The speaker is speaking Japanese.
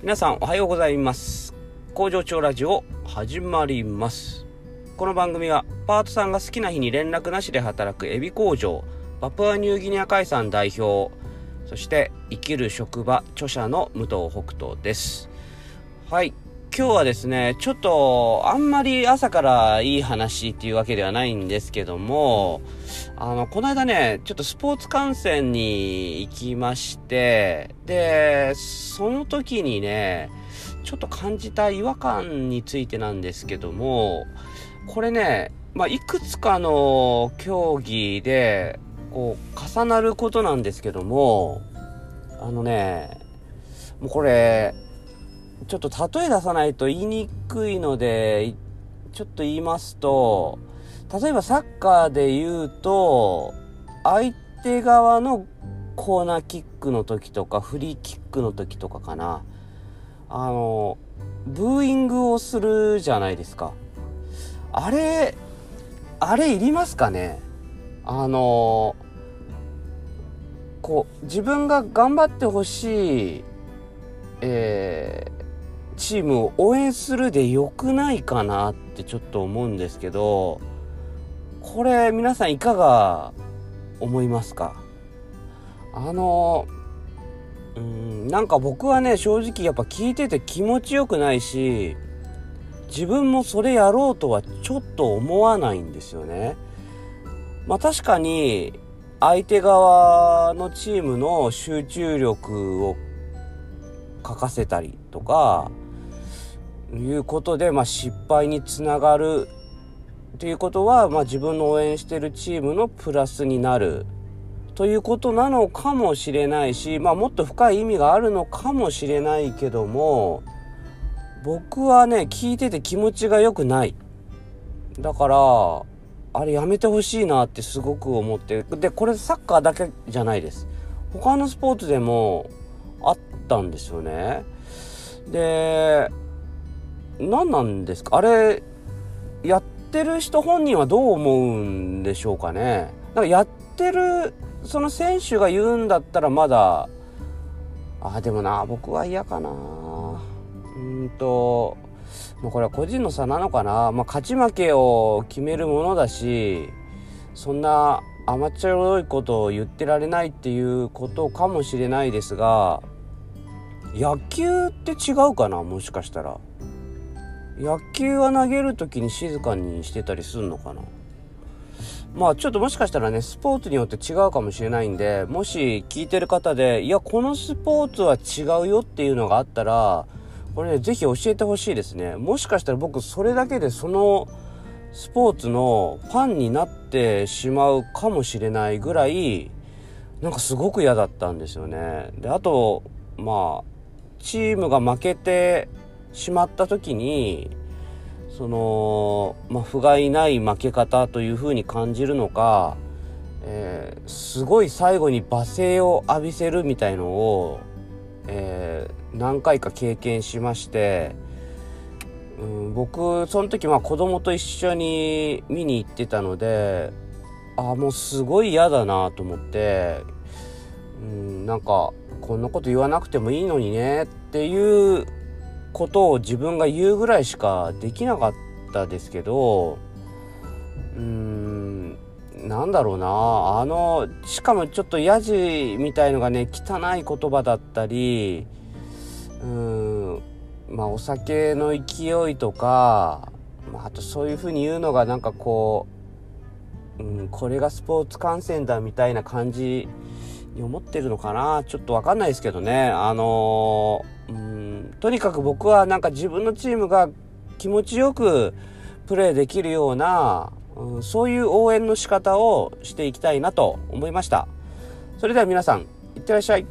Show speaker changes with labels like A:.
A: 皆さんおはようございます。工場長ラジオ始まります。この番組はパートさんが好きな日に連絡なしで働くエビ工場パプアニューギニア海産代表そして生きる職場著者の武藤北斗です。はい。今日はですねちょっとあんまり朝からいい話っていうわけではないんですけどもあのこの間ねちょっとスポーツ観戦に行きましてでその時にねちょっと感じた違和感についてなんですけどもこれね、まあ、いくつかの競技でこう重なることなんですけどもあのねもうこれちょっと例え出さないと言いにくいのでちょっと言いますと例えばサッカーで言うと相手側のコーナーキックの時とかフリーキックの時とかかな。あのブーイングをするじゃないですか。あれあれいりますかね？あのこう自分が頑張ってほしい、えー、チームを応援するでよくないかなってちょっと思うんですけどこれ皆さんいかが思いますか？あのうんなんか僕はね正直やっぱ聞いてて気持ちよくないし自分もそれやろうとはちょっと思わないんですよね。まあ確かに相手側のチームの集中力を書かせたりとかいうことで、まあ、失敗につながるということは、まあ、自分の応援してるチームのプラスになるということなのかもしれないし、まあ、もっと深い意味があるのかもしれないけども僕はね聞いてて気持ちが良くない。だからあれやめてほしいなってすごく思って。でこれサッカーだけじゃないです。他のスポーツでもあったんですよね。で何なんですか？あれやってる人本人はどう思うんでしょうかね？なんかやってるその選手が言うんだったらまだあでもな僕は嫌かな。うんともうこれは個人の差なのかな、まあ、勝ち負けを決めるものだしそんな甘っちょろいことを言ってられないっていうことかもしれないですが野球って違うかな？もしかしたら。野球は投げる時に静かにしてたりすんのかな？まあちょっともしかしたらねスポーツによって違うかもしれないんでもし聞いてる方でいやこのスポーツは違うよっていうのがあったらこれね、ぜひ教えてほしいですね。もしかしたら僕、それだけでそのスポーツのファンになってしまうかもしれないぐらい、なんかすごく嫌だったんですよね。で、あと、まあ、チームが負けてしまった時に、その、まあ、不甲斐ない負け方というふうに感じるのか、えー、すごい最後に罵声を浴びせるみたいのを、えー何回か経験しまして、うん、僕その時まあ子供と一緒に見に行ってたのでああもうすごい嫌だなと思って、うん、なんかこんなこと言わなくてもいいのにねっていうことを自分が言うぐらいしかできなかったですけどうーんなんだろうな。あのしかもちょっとヤジみたいのがね汚い言葉だったりうんまあお酒の勢いとか、まあ、あとそういうふうに言うのがなんかこう、うん、これがスポーツ観戦だみたいな感じに思ってるのかな。ちょっとわかんないですけどね。あのー、うんとにかく僕はなんか自分のチームが気持ちよくプレーできるような、うん、そういう応援の仕方をしていきたいなと思いました。それでは皆さんいってらっしゃい。